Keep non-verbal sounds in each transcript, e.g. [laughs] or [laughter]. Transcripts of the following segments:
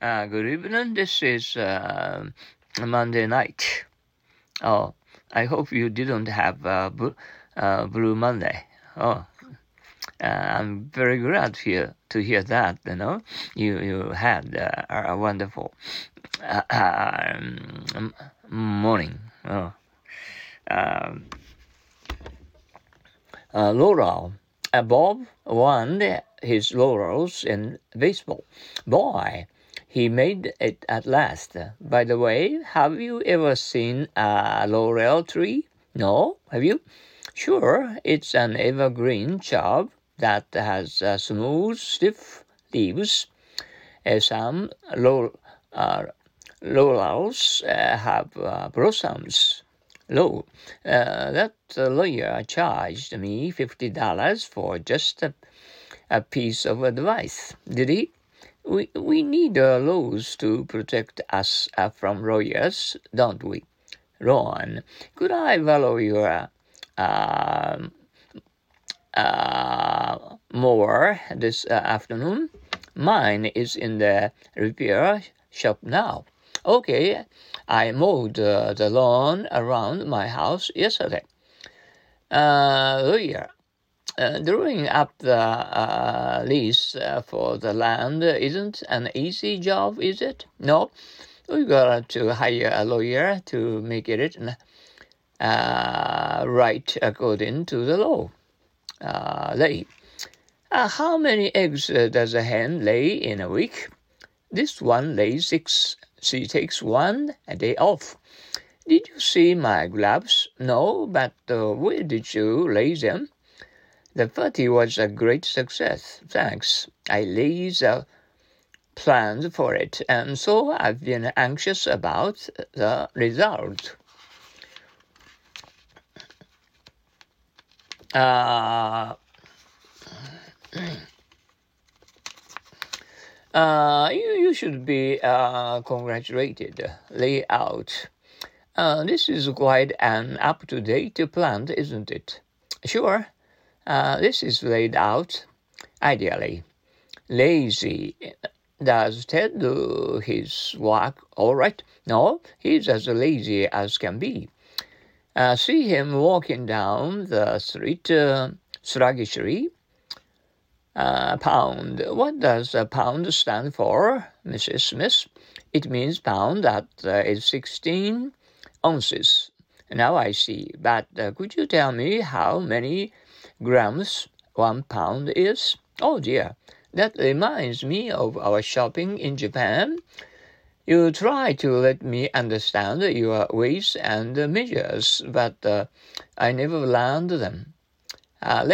Uh, good evening. This is uh, Monday night. Oh, I hope you didn't have uh, Blue, uh, Blue Monday. Oh, uh, I'm very glad hear to hear that. You know, you you had uh, a wonderful uh, um, morning. Oh, um, Laurel. Bob won his laurels in baseball. Boy, he made it at last. By the way, have you ever seen a laurel tree? No, have you? Sure, it's an evergreen shrub that has uh, smooth, stiff leaves. Uh, some uh, laurels uh, have uh, blossoms. Low. Uh, that lawyer charged me fifty dollars for just a, a piece of advice. Did he? We we need uh, laws to protect us uh, from lawyers, don't we? Ron, could I borrow your uh, uh, mower this uh, afternoon? Mine is in the repair shop now. Okay, I mowed uh, the lawn around my house yesterday. Uh, lawyer, uh, drawing up the uh, lease uh, for the land isn't an easy job, is it? No, we got to hire a lawyer to make it uh, right according to the law. Uh, lay. Uh, how many eggs does a hen lay in a week? This one lays six. She takes one a day off. Did you see my gloves? No, but where did you lay them? The party was a great success. Thanks. I laid a plans for it, and so I've been anxious about the result. Uh, [clears throat] uh, you, you should be uh, congratulated. Layout. Uh, this is quite an up to date plan, isn't it? Sure. Uh, this is laid out ideally. Lazy. Does Ted do his work all right? No, he's as lazy as can be. Uh, see him walking down the street uh, sluggishly. Uh, pound. What does a pound stand for, Mrs. Smith? It means pound that uh, is 16 ounces. Now I see. But uh, could you tell me how many grams one pound is? Oh dear, that reminds me of our shopping in Japan. You try to let me understand your weights and measures, but uh, I never learned them. Uh,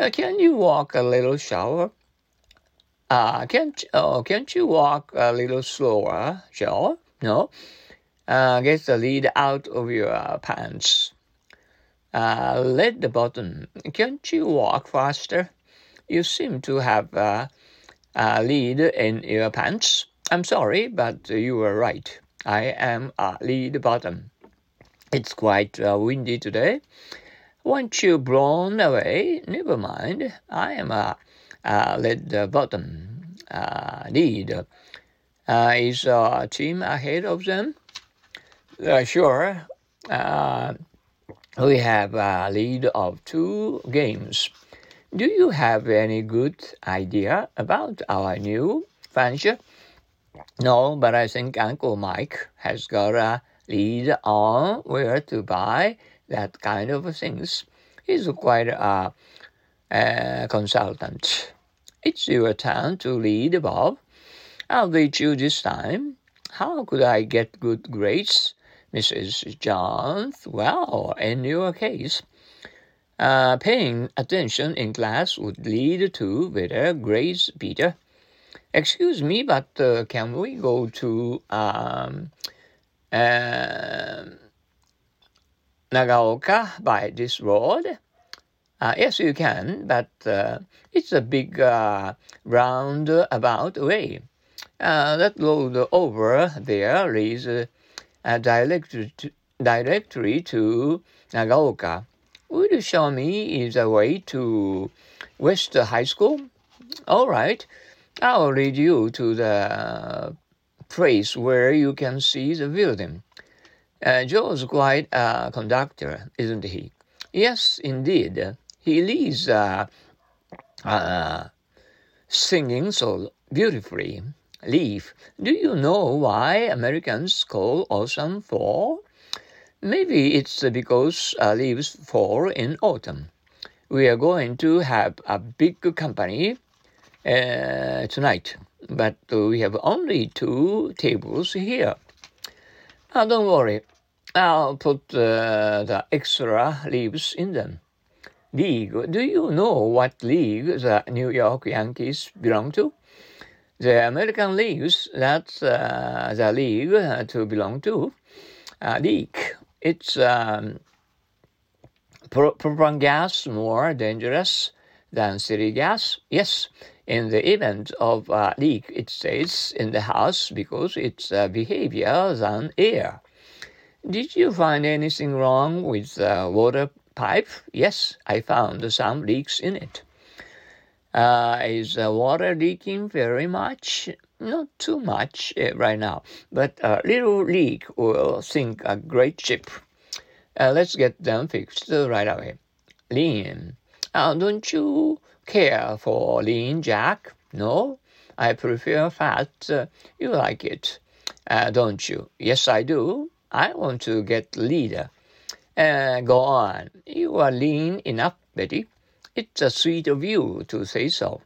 uh, can you walk a little slower? Uh, can't, oh, can't you walk a little slower, Joe? No? Uh, get the lead out of your pants. Uh, Led the bottom. Can't you walk faster? You seem to have uh, a lead in your pants. I'm sorry, but you were right. I am a lead bottom. It's quite uh, windy today. Once you blown away, never mind. I am a, a lead bottom. Uh, lead. Uh, is a team ahead of them? Uh, sure. We have a lead of two games. Do you have any good idea about our new furniture? No, but I think Uncle Mike has got a lead on where to buy that kind of things. He's quite a, a consultant. It's your turn to lead, Bob. I'll beat you this time. How could I get good grades? Mrs. Johns, well, in your case, uh, paying attention in class would lead to better grades, Peter. Excuse me, but uh, can we go to um, uh, Nagaoka by this road? Uh, yes, you can, but uh, it's a big uh, roundabout way. Uh, that road over there is a directory to, directory to Nagaoka. Would you show me the way to West High School? All right, I'll lead you to the place where you can see the building. Uh, Joe's quite a conductor, isn't he? Yes, indeed. He leads uh, uh, singing so beautifully. Leaf. Do you know why Americans call autumn fall? Maybe it's because uh, leaves fall in autumn. We are going to have a big company uh, tonight, but we have only two tables here. Uh, don't worry, I'll put uh, the extra leaves in them. League. Do you know what league the New York Yankees belong to? The American leagues, that's uh, the league to belong to. Uh, leak It's um, propane gas more dangerous than city gas? Yes, in the event of a leak, it stays in the house because it's uh, behavior than air. Did you find anything wrong with the water pipe? Yes, I found some leaks in it. Uh, is the water leaking very much? Not too much uh, right now, but a little leak will sink a great ship. Uh, let's get them fixed right away. Lean. Uh, don't you care for lean, Jack? No, I prefer fat. Uh, you like it, uh, don't you? Yes, I do. I want to get leader. Uh, go on. You are lean enough, Betty. It's a sweet of you to say so.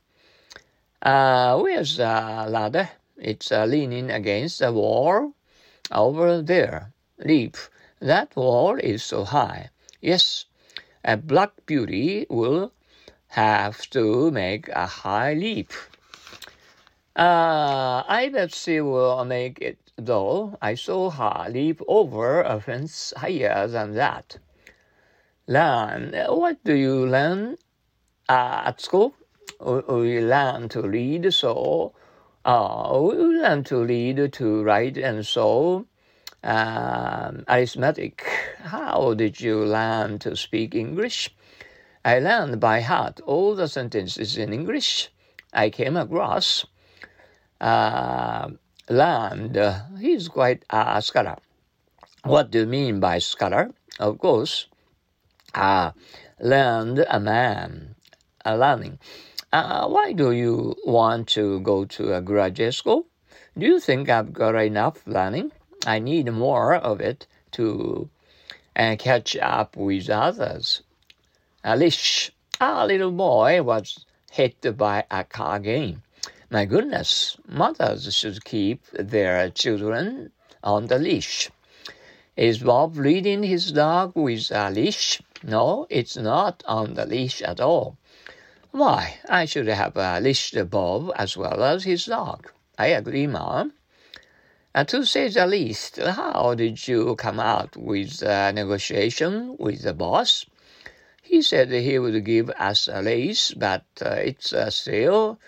Uh, where's the ladder? It's uh, leaning against the wall over there. Leap. That wall is so high. Yes, a black beauty will have to make a high leap. Uh, I bet she will make it though. I saw her leap over a fence higher than that. Learn. What do you learn uh, at school? We learn to read, so uh, we learn to read, to write, and so um, arithmetic. How did you learn to speak English? I learned by heart all the sentences in English I came across. Uh, learned. He's quite a scholar. What do you mean by scholar? Of course, uh, learned a man, learning. Uh, why do you want to go to a graduate school? Do you think I've got enough learning? I need more of it to uh, catch up with others. Alish, our little boy, was hit by a car game. My goodness, mothers should keep their children on the leash. Is Bob leading his dog with a leash? No, it's not on the leash at all. Why, I should have uh, Bob as well as his dog. I agree, ma'am. And to say the least, how did you come out with the negotiation with the boss? He said he would give us a raise, but uh, it's uh, still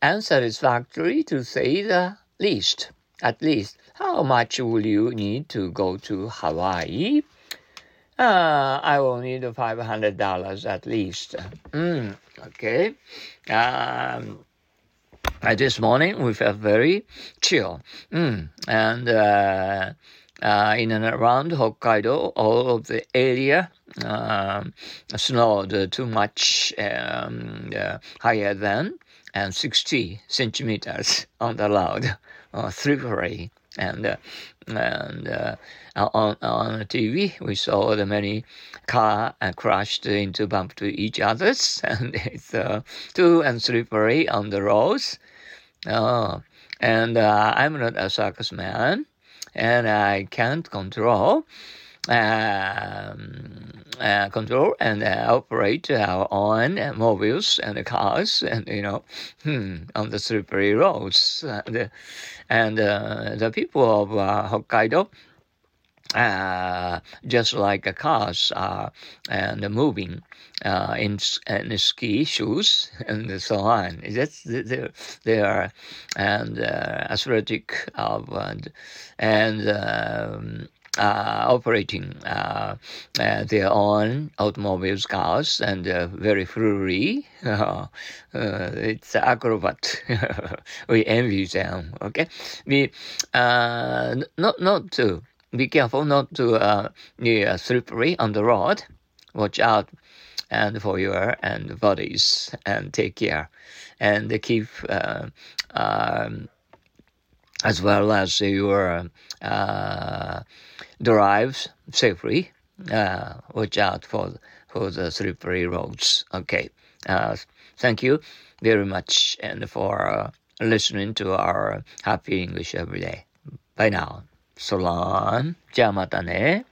unsatisfactory to say the least. At least, how much will you need to go to Hawaii? Uh, I will need five hundred dollars at least. Mm, okay. Um, uh, this morning we felt very chill, mm, and uh, uh, in and around Hokkaido, all of the area um, snowed too much um, uh, higher than and 60 centimeters on the loud uh, Tripoli. And, uh, and uh, on, on TV, we saw the many car uh, crashed into bump to each others, [laughs] and it's uh, two and slippery on the roads. Oh, and uh, I'm not a circus man, and I can't control um, uh, control and uh, operate our own mobiles and cars and you know hmm, on the slippery roads and, and uh, the people of uh, Hokkaido uh, just like cars are and moving uh, in, in ski shoes and so on. That's they they are and uh, athletic of and, and um, uh, operating uh, uh, their own automobiles, cars, and uh, very freely. [laughs] it's acrobat. [laughs] we envy them. Okay, we not not to be careful not to uh, be slippery on the road. Watch out and for your and bodies and take care and keep uh, um, as well as your uh, drives safely. Uh, watch out for for the slippery roads. Okay. Uh, thank you very much and for uh, listening to our Happy English Every Day. Bye now. So long. じゃあまたね。